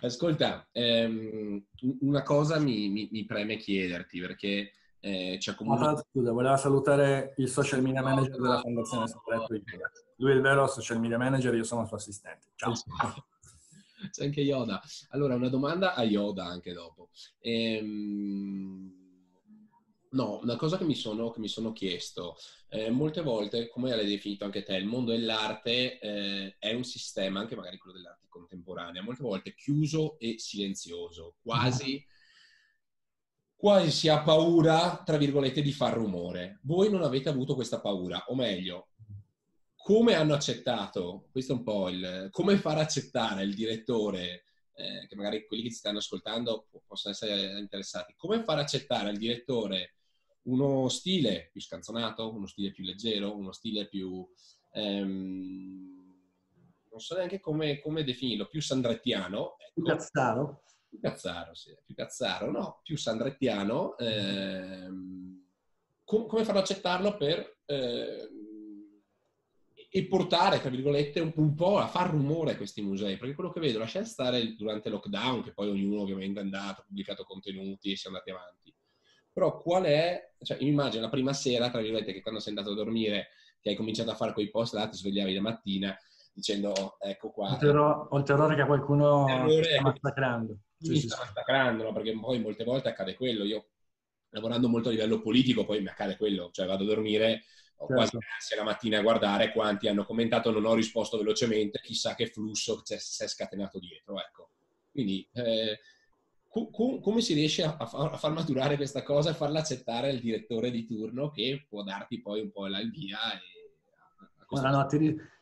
Ascolta, ehm, una cosa mi, mi, mi, preme chiederti, perché eh, c'è comunque... Scusa, voleva salutare il social media manager della Fondazione Segreto. Lui è il vero social media manager, io sono il suo assistente. Ciao. C'è anche Yoda. Allora, una domanda a Yoda anche dopo. Ehm... No, una cosa che mi sono, che mi sono chiesto, eh, molte volte, come l'hai definito anche te, il mondo dell'arte eh, è un sistema, anche magari quello dell'arte contemporanea, molte volte chiuso e silenzioso, quasi, quasi si ha paura, tra virgolette, di far rumore. Voi non avete avuto questa paura, o meglio, come hanno accettato, questo è un po' il, come far accettare il direttore, eh, che magari quelli che ti stanno ascoltando possono essere interessati, come far accettare al direttore uno stile più scanzonato, uno stile più leggero, uno stile più... Ehm, non so neanche come, come definirlo, più sandrettiano. Ecco. Più cazzaro? Più cazzaro, sì, più cazzaro, no, più sandrettiano. Ehm, com- come farlo accettarlo per... Eh, e portare, tra virgolette, un, un, po' a far rumore a questi musei, perché quello che vedo, lasciate stare durante il lockdown, che poi ognuno ovviamente è andato, ha pubblicato contenuti e si è andati avanti, però qual è, cioè mi immagino la prima sera, tra virgolette, che quando sei andato a dormire, che hai cominciato a fare quei post là, ti svegliavi la mattina dicendo ecco qua. Ho il terrore che qualcuno terrore, sta massacrando. Mi sì, sta massacrando, no? perché poi molte volte accade quello. Io lavorando molto a livello politico, poi mi accade quello, cioè vado a dormire, ho certo. quasi ansia la mattina a guardare quanti hanno commentato, non ho risposto velocemente, chissà che flusso si è scatenato dietro, ecco. Quindi eh, com- come si riesce a, a, far maturare questa cosa e farla accettare al direttore di turno che può darti poi un po' la via? E, a no, ti,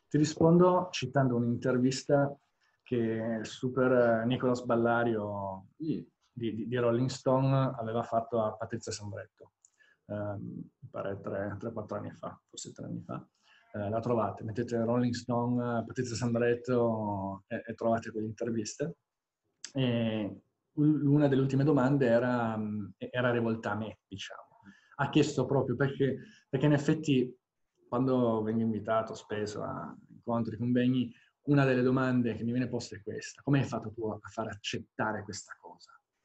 ti, rispondo citando un'intervista che il super eh, Nicolas Ballario di, di, di Rolling Stone aveva fatto a Patrizia Sambretto, mi pare 3-4 anni fa, forse 3 anni fa. Eh, la trovate, mettete Rolling Stone, Patrizia Sambretto e, e trovate quell'intervista. E una delle ultime domande era, era rivolta a me, diciamo. Ha chiesto proprio perché, perché in effetti quando vengo invitato spesso a incontri, convegni, una delle domande che mi viene posta è questa. Come hai fatto tu a far accettare questa cosa?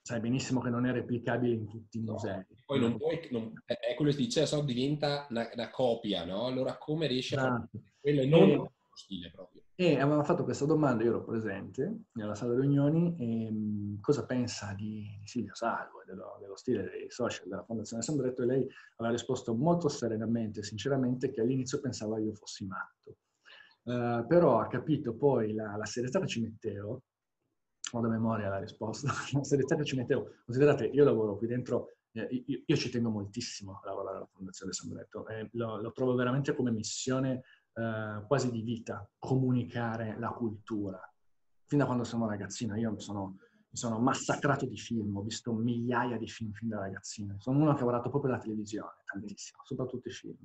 Sai benissimo che non è replicabile in tutti i musei. No, poi non puoi, non, è quello che si dice, so, diventa una, una, copia, no? Allora come riesci esatto. a fare esatto. quello e non lo stile proprio? E aveva fatto questa domanda, io ero presente nella sala riunioni, e, mh, cosa pensa di, di Silvio Salvo e dello, dello, stile dei social della Fondazione Sambretto e lei aveva risposto molto serenamente e sinceramente che all'inizio pensava io fossi matto. Uh, però ha capito poi la, la, serietà che ci mettevo, ho da memoria la risposta, la che ci mettevo, considerate io lavoro qui dentro, eh, io, io, ci tengo moltissimo a lavorare alla Fondazione Sambretto e lo, lo trovo veramente come missione eh, quasi di vita comunicare la cultura. Fin da quando sono ragazzino io mi sono, mi sono massacrato di film, ho visto migliaia di film fin da ragazzino. Sono uno che ha lavorato proprio alla televisione, tantissimo, soprattutto i film.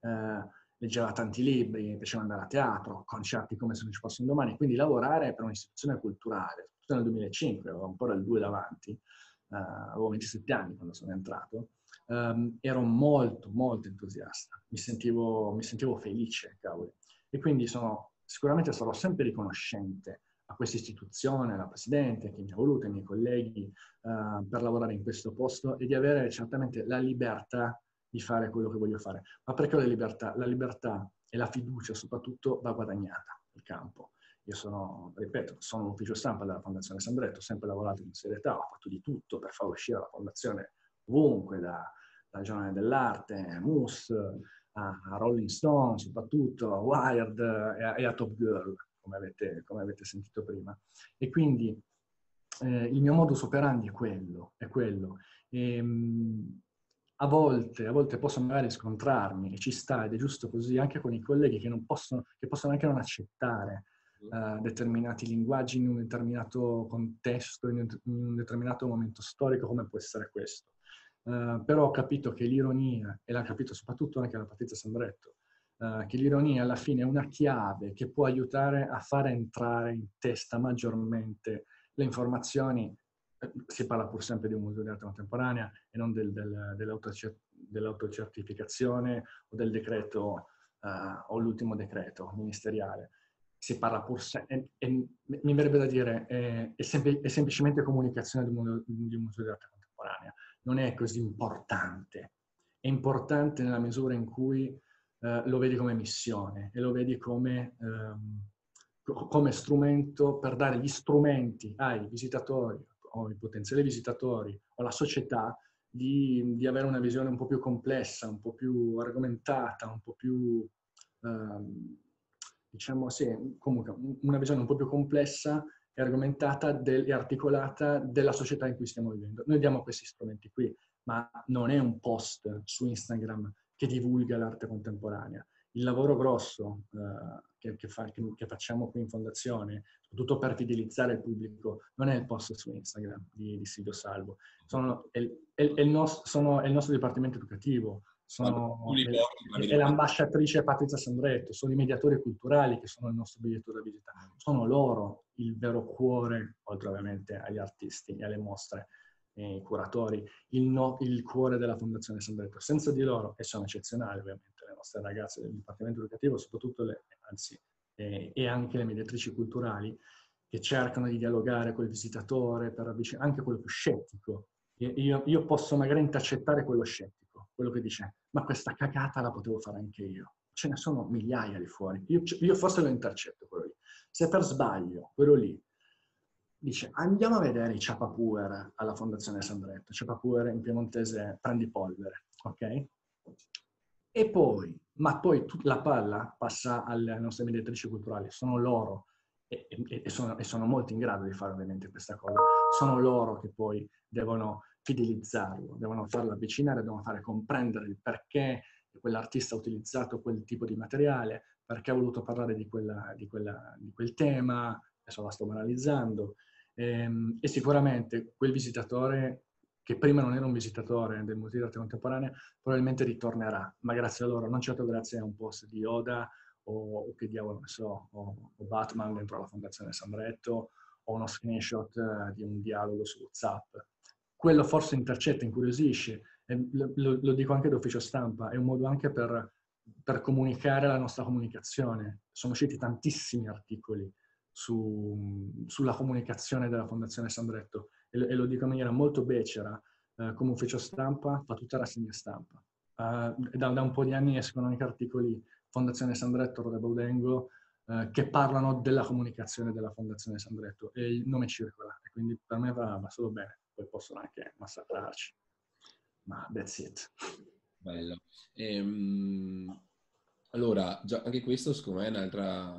Eh, leggeva tanti libri, piaceva andare a teatro, concerti come se non ci fosse un domani, quindi lavorare per un'istituzione culturale, nel 2005, avevo ancora il 2 davanti, eh, avevo 27 anni quando sono entrato, um, ero molto, molto entusiasta, mi sentivo, mi sentivo felice, cavoli. E quindi sono, sicuramente sarò sempre riconoscente a questa istituzione, alla Presidente che mi ha voluto, ai miei colleghi, uh, per lavorare in questo posto e di avere certamente la libertà di fare quello che voglio fare. Ma perché la libertà? La libertà e la fiducia soprattutto va guadagnata nel campo. Io sono, ripeto, sono un ufficio stampa della Fondazione Sambretto, ho sempre lavorato in serietà, ho fatto di tutto per far uscire la Fondazione ovunque, da, dal Giornale dell'Arte, Moose, a, a, Rolling Stone soprattutto, a Wired e a, e a Top Girl, come avete, come avete, sentito prima. E quindi eh, il mio modus operandi è quello, è quello. E, ehm, mh, a volte, a volte posso magari scontrarmi e ci sta ed è giusto così anche con i colleghi che, possono, che possono anche non accettare uh, determinati linguaggi in un determinato contesto, in un, in un determinato momento storico come può essere questo. Uh, però ho capito che l'ironia, e l'ha capito soprattutto anche la Patrizia Sambretto, uh, che l'ironia alla fine è una chiave che può aiutare a fare entrare in testa maggiormente le informazioni. Eh, si parla pur sempre di un museo di arte contemporanea e non del, del, dell'autocertificazione o del decreto uh, o l'ultimo decreto ministeriale. Si parla pur sempre, mi verrebbe da dire, è, è, sempl- è semplicemente comunicazione di un, di un museo di arte contemporanea non è così importante. È importante nella misura in cui eh, lo vedi come missione e lo vedi come, ehm, come strumento per dare gli strumenti ai visitatori o ai potenziali visitatori o alla società di, di, avere una visione un po' più complessa, un po' più argomentata, un po' più, ehm, diciamo, sì, comunque una visione un po' più complessa e argomentata del, e articolata della società in cui stiamo vivendo. Noi diamo questi strumenti qui, ma non è un post su Instagram che divulga l'arte contemporanea. Il lavoro grosso uh, che, che, fa, che, che, facciamo qui in Fondazione, soprattutto per fidelizzare il pubblico, non è il post su Instagram di, di Silvio Salvo, sono, è, è, è, il nostro, sono, è il nostro dipartimento educativo, sono, è, è l'ambasciatrice Patrizia Sandretto, sono i mediatori culturali che sono il nostro biglietto da visita. Sono loro il vero cuore, oltre ovviamente agli artisti e alle mostre e i curatori, il, no, il cuore della Fondazione Sandretto. Senza di loro, e sono eccezionali ovviamente le nostre ragazze del Dipartimento Educativo, soprattutto le, anzi, e, e anche le mediatrici culturali, che cercano di dialogare col visitatore, per avvicinare anche quello più scettico. Io, io posso magari intercettare quello scettico quello che dice, ma questa cagata la potevo fare anche io. Ce ne sono migliaia lì fuori. Io, io forse lo intercetto quello lì. Se per sbaglio quello lì dice andiamo a vedere i ciapapuer alla Fondazione Sandretto. Ciapapuer in piemontese prendi polvere, ok? E poi, ma poi la palla passa alle nostre mediatrici culturali, sono loro, e, e, e, sono, e sono molto in grado di fare ovviamente questa cosa, sono loro che poi devono fidelizzarlo, devono farlo avvicinare, devono fare comprendere il perché quell'artista ha utilizzato quel tipo di materiale, perché ha voluto parlare di, quella, di, quella, di quel tema, adesso la sto banalizzando, e, ehm, e, sicuramente quel visitatore che prima non era un visitatore del Museo di Contemporanea probabilmente ritornerà, ma grazie a loro, non certo grazie a un post di Oda o, o che diavolo ne so, o, o, Batman dentro la Fondazione Sandretto o uno screenshot eh, di un dialogo su WhatsApp. Quello forse intercetta, incuriosisce, lo, lo, dico anche d'ufficio stampa, è un modo anche per, per comunicare la nostra comunicazione. Sono usciti tantissimi articoli su, sulla comunicazione della Fondazione Sandretto e e lo dico in maniera molto becera, eh, come ufficio stampa fa tutta la segna stampa. Uh, da, da, un po' di anni escono anche articoli Fondazione Sandretto, Rode Baudengo, uh, che parlano della comunicazione della Fondazione Sandretto e il nome circola quindi per me va, va solo bene, poi possono anche massacrarci, ma that's it. Bello. Ehm, allora, già, anche questo secondo me è un'altra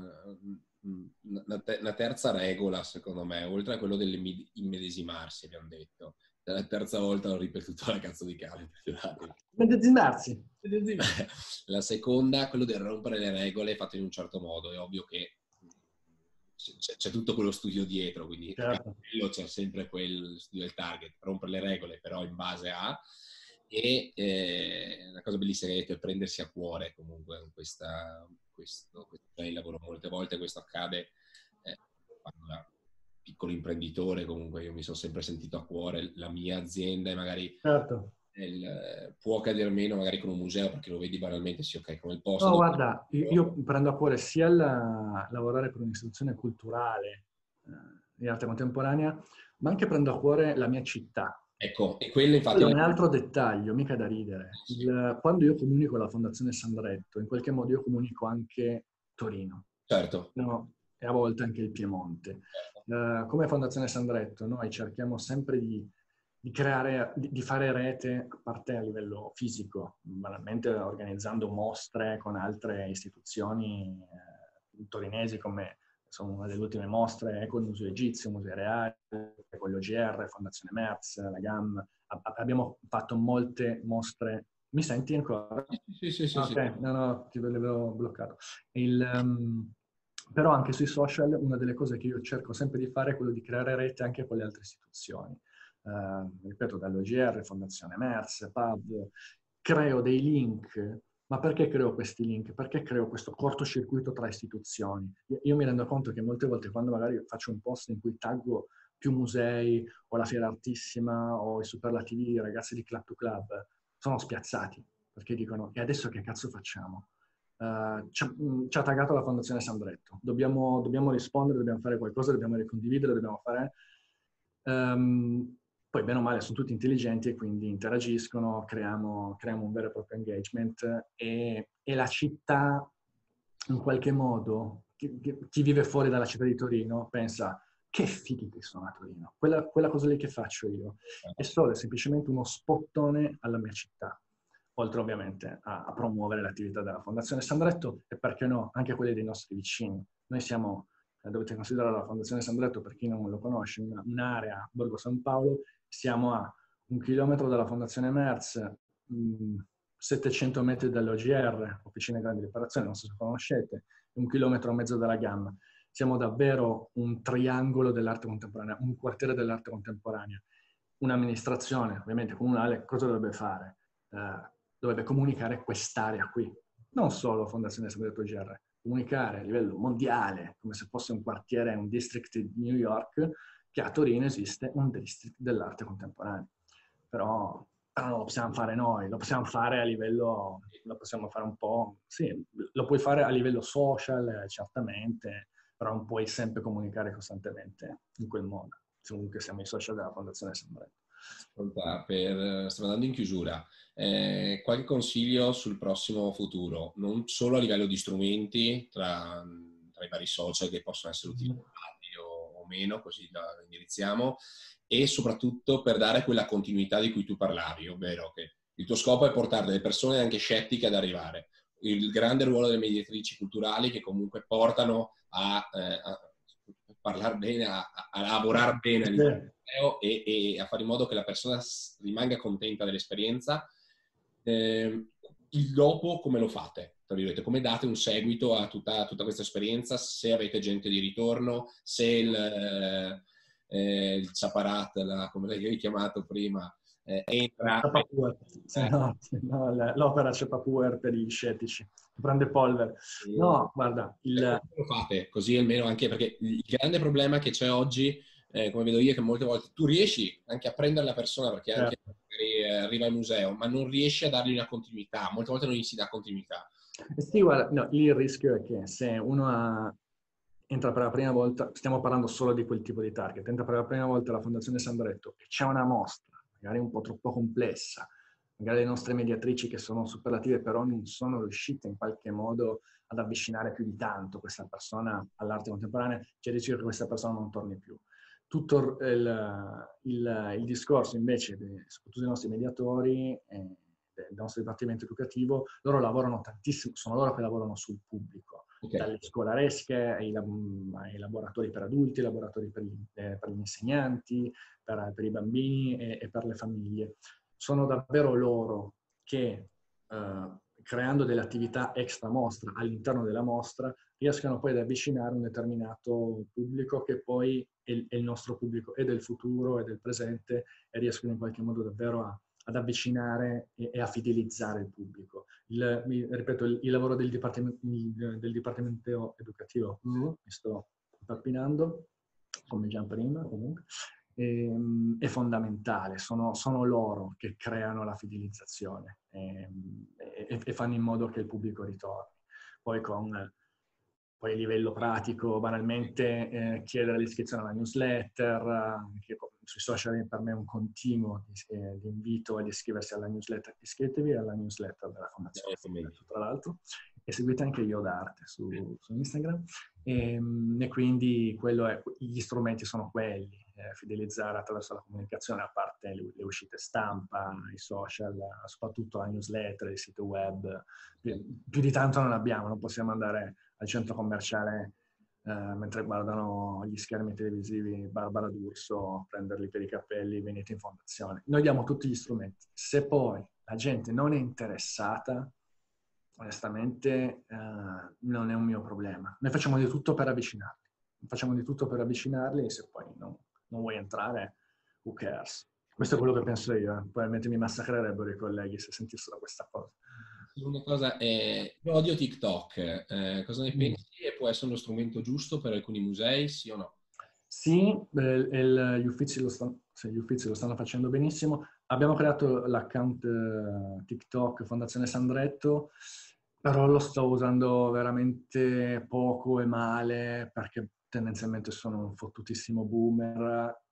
una, te- una, terza regola, secondo me, oltre a quello dell'immedesimarsi, abbiamo detto. La terza volta l'ho ripetuto la cazzo di cane. Medesimarsi. la seconda, quello del rompere le regole fatte in un certo modo. È ovvio che c'è, c'è tutto quello studio dietro, quindi certo. c'è sempre quel studio del target, rompere le regole però in base a e eh, una cosa bellissima che hai detto è prendersi a cuore comunque questa, questo, questo il lavoro molte volte questo accade eh, quando da piccolo imprenditore comunque io mi sono sempre sentito a cuore la mia azienda e magari certo. Il, può accadere meno magari con un museo perché lo vedi banalmente sì ok come il posto no guarda io, io, prendo a cuore sia la, lavorare per un'istituzione culturale eh, di arte contemporanea ma anche prendo a cuore la mia città Ecco, e quello infatti... Quello è un altro dettaglio, mica da ridere. Il, quando io comunico la Fondazione Sandretto, in qualche modo io comunico anche Torino. Certo. No, e a volte anche il Piemonte. Certo. Uh, come Fondazione Sandretto noi cerchiamo sempre di, di creare, di, fare rete, a parte a livello fisico, banalmente organizzando mostre con altre istituzioni eh, torinesi come sono una delle ultime mostre è con il Museo Egizio, Museo Reale, con l'OGR, Fondazione Merz, la GAM. Abbiamo fatto molte mostre. Mi senti ancora? Sì, sì, sì. Ok, sì. no, no, ti avevo bloccato. Il, um, però anche sui social una delle cose che io cerco sempre di fare è quello di creare rete anche con le altre istituzioni. Uh, ripeto, dall'OGR, Fondazione Merz, PAV, creo dei link ma perché creo questi link? Perché creo questo cortocircuito tra istituzioni? Io mi rendo conto che molte volte quando magari faccio un post in cui taggo più musei o la Fiera Artissima o i superlativi i ragazzi di Club to Club, sono spiazzati perché dicono e adesso che cazzo facciamo? Uh, ci, ha, ci, ha, taggato la Fondazione Sandretto, dobbiamo, dobbiamo, rispondere, dobbiamo fare qualcosa, dobbiamo ricondividere, dobbiamo fare... Um, poi bene o male sono tutti intelligenti e quindi interagiscono, creiamo, creiamo un vero e proprio engagement e, e, la città in qualche modo, chi, chi, vive fuori dalla città di Torino pensa che fighi che sono a Torino, quella, quella cosa lì che faccio io è solo semplicemente uno spottone alla mia città oltre ovviamente a, a, promuovere l'attività della Fondazione Sandretto e perché no, anche quelle dei nostri vicini. Noi siamo, dovete considerare la Fondazione Sandretto, per chi non lo conosce, una, un'area, Borgo San Paolo, siamo a un chilometro dalla Fondazione Merz, 700 mm, metri dall'OGR, Officina Grandi Riparazioni, non so se conoscete, un chilometro e mezzo dalla Gamma. Siamo davvero un triangolo dell'arte contemporanea, un quartiere dell'arte contemporanea. Un'amministrazione, ovviamente comunale, cosa dovrebbe fare? Eh, dovrebbe comunicare quest'area qui. Non solo Fondazione Segreto OGR, comunicare a livello mondiale, come se fosse un quartiere, un district di New York, che a Torino esiste un district dell'arte contemporanea. Però, non lo possiamo fare noi, lo possiamo fare a livello, lo possiamo fare un po', sì, lo puoi fare a livello social, certamente, però non puoi sempre comunicare costantemente in quel modo. Comunque siamo i social della Fondazione Sembretto. Per, stiamo andando in chiusura. Eh, qualche consiglio sul prossimo futuro, non solo a livello di strumenti, tra, tra i vari social che possono essere utilizzati o meno, così la indirizziamo, e soprattutto per dare quella continuità di cui tu parlavi, ovvero che il tuo scopo è portare delle persone anche scettiche ad arrivare. Il grande ruolo delle mediatrici culturali che comunque portano a, eh, a parlare bene, a, a lavorare bene museo e, e, a fare in modo che la persona rimanga contenta dell'esperienza. Eh, il dopo come lo fate? Come date un seguito a tutta, tutta questa esperienza? Se avete gente di ritorno, se il, eh, eh il Saparat, la, come l'hai chiamato prima, eh, entra... Eh. No, no, l'opera Cepapuer per gli scettici, prende polvere. No, guarda, il... Lo fate, così almeno anche perché il grande problema che c'è oggi, eh, come vedo io, che molte volte tu riesci anche a prendere la persona perché certo. anche eh, arriva al museo, ma non riesci a dargli una continuità, molte volte non gli si dà continuità. Eh sì, guarda, no, il rischio è che se uno ha entra per la prima volta, stiamo parlando solo di quel tipo di target, entra per la prima volta alla Fondazione Sandretto e c'è una mostra magari un po' troppo complessa, magari le nostre mediatrici che sono superlative però non sono riuscite in qualche modo ad avvicinare più di tanto questa persona all'arte contemporanea, c'è il rischio che questa persona non torni più. Tutto il, il, il discorso invece, soprattutto dei nostri mediatori, eh, del nostro dipartimento educativo, loro lavorano tantissimo, sono loro che lavorano sul pubblico, okay. dalle scolaresche ai, ai, laboratori per adulti, ai laboratori per gli, eh, per gli insegnanti, per, per, i bambini e, e, per le famiglie. Sono davvero loro che, eh, creando delle attività extra mostra all'interno della mostra, riescano poi ad avvicinare un determinato pubblico che poi è, il nostro pubblico e del futuro e del presente e riescono in qualche modo davvero a ad avvicinare e, e a fidelizzare il pubblico. Il, ripeto, il, il lavoro del dipartimento, del dipartimento educativo, mm. mi sto impappinando, come già prima comunque, e, ehm, è fondamentale, sono, sono, loro che creano la fidelizzazione ehm, e, e, fanno in modo che il pubblico ritorni. Poi con poi a livello pratico, banalmente, eh, chiedere l'iscrizione alla newsletter, eh, che sui social per me è un continuo di, eh, di invito ad iscriversi alla newsletter. Iscrivetevi alla newsletter della Fondazione tra l'altro, e seguite anche Io d'Arte su, su Instagram. E, ehm, e, quindi è, gli strumenti sono quelli, eh, fidelizzare attraverso la comunicazione, a parte le, le, uscite stampa, i social, soprattutto la newsletter, il sito web. Più, più di tanto non abbiamo, non possiamo andare al centro commerciale eh, mentre guardano gli schermi televisivi Barbara D'Urso, prenderli per i capelli, venite in fondazione. Noi diamo tutti gli strumenti. Se poi la gente non è interessata, onestamente eh, non è un mio problema. Noi facciamo di tutto per avvicinarli. Facciamo di tutto per avvicinarli e se poi non, non vuoi entrare, who cares? Questo è quello che penso io. Eh. Probabilmente mi massacrerebbero i colleghi se sentissero questa cosa una cosa, eh, odio TikTok, eh, cosa ne mm. pensi? E può essere uno strumento giusto per alcuni musei, sì o no? Sì, il, gli, uffici lo stanno, sì, gli uffici lo stanno facendo benissimo. Abbiamo creato l'account eh, TikTok Fondazione Sandretto, però lo sto usando veramente poco e male perché tendenzialmente sono un fottutissimo boomer.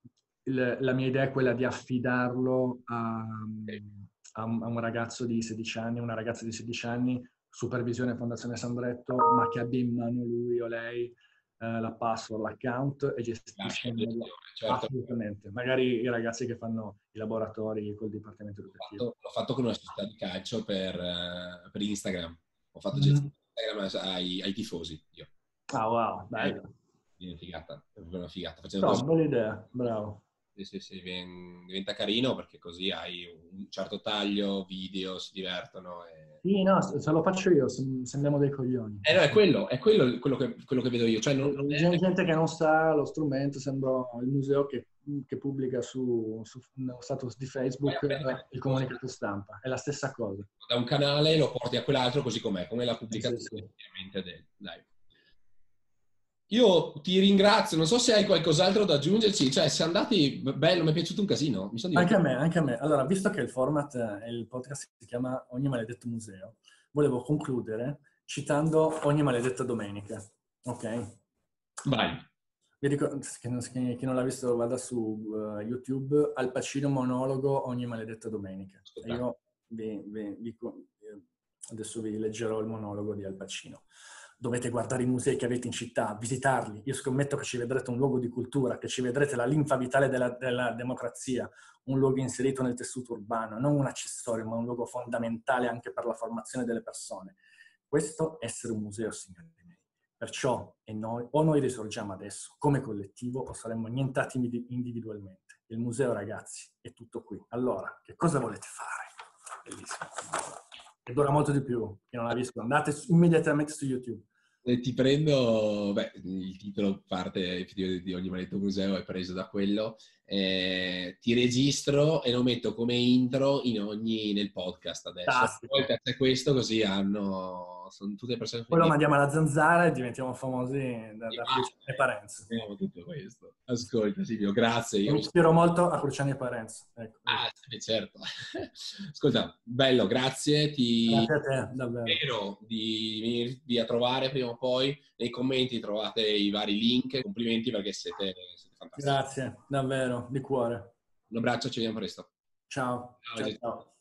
Il, la mia idea è quella di affidarlo a... Okay a un, a un ragazzo di 16 anni, una ragazza di 16 anni, supervisione Fondazione Sandretto, ma che abbia in mano lui o lei eh, la password, l'account e gestisce ah, certo. assolutamente. Magari i ragazzi che fanno i laboratori col dipartimento educativo. L'ho fatto, l'ho fatto con una società di calcio per, uh, per Instagram. Ho fatto mm. Instagram ai, ai, tifosi. Io. Ah wow, bello. È una figata, è una figata. no, bella idea, bravo sì, sì, sì, diventa carino perché così hai un certo taglio, video, si divertono. E... Sì, no, se lo faccio io, sembriamo dei coglioni. Eh no, è quello, è quello, quello, che, quello che, vedo io. Cioè, non, C'è è... gente che non sa lo strumento, sembra il museo che, che pubblica su, su uno status di Facebook Beh, il comunicato stampa. È la stessa cosa. Da un canale lo porti a quell'altro così com'è, come la pubblicazione sì, sì. Del, dai. Io ti ringrazio, non so se hai qualcos'altro da aggiungerci, cioè se andati, bello, mi è piaciuto un casino. anche a me, anche a me. Allora, visto che il format e il podcast si chiama Ogni maledetto museo, volevo concludere citando Ogni maledetta domenica, ok? Vai. Vi ricordo, chi non, l'ha visto vada su uh, YouTube, Al Pacino monologo Ogni maledetta domenica. E io vi, vi, vi, adesso vi leggerò il monologo di Al Pacino. Dovete guardare i musei che avete in città, visitarli. Io scommetto che ci vedrete un luogo di cultura, che ci vedrete la linfa vitale della, della democrazia, un luogo inserito nel tessuto urbano, non un accessorio, ma un luogo fondamentale anche per la formazione delle persone. Questo è essere un museo, signori miei. Perciò noi, o noi risorgiamo adesso come collettivo o saremmo nientati individualmente. Il museo, ragazzi, è tutto qui. Allora, che cosa volete fare? Bellissimo. E dura molto di più. Chi non l'ha visto, andate immediatamente su YouTube. E ti prendo, beh, il titolo parte di ogni maledetto museo è preso da quello, eh, ti registro e lo metto come intro in ogni, nel podcast adesso. Fantastico. Poi per questo così hanno, sono tutte persone... Poi lo mandiamo alla zanzara e diventiamo famosi da, da Cruciani e Parenzo. tutto questo. Ascolta Silvio, grazie. Io mi ispiro molto a Cruciani e Parenzo. Ecco. Ah, sì, certo. Ascolta, bello, grazie. Ti grazie a te, davvero. Spero di venirvi a trovare prima o poi. Nei commenti trovate i vari link. Complimenti perché siete, siete fantastici. Grazie, davvero, di cuore. Un abbraccio, ci vediamo presto. Ciao. ciao, ciao. ciao.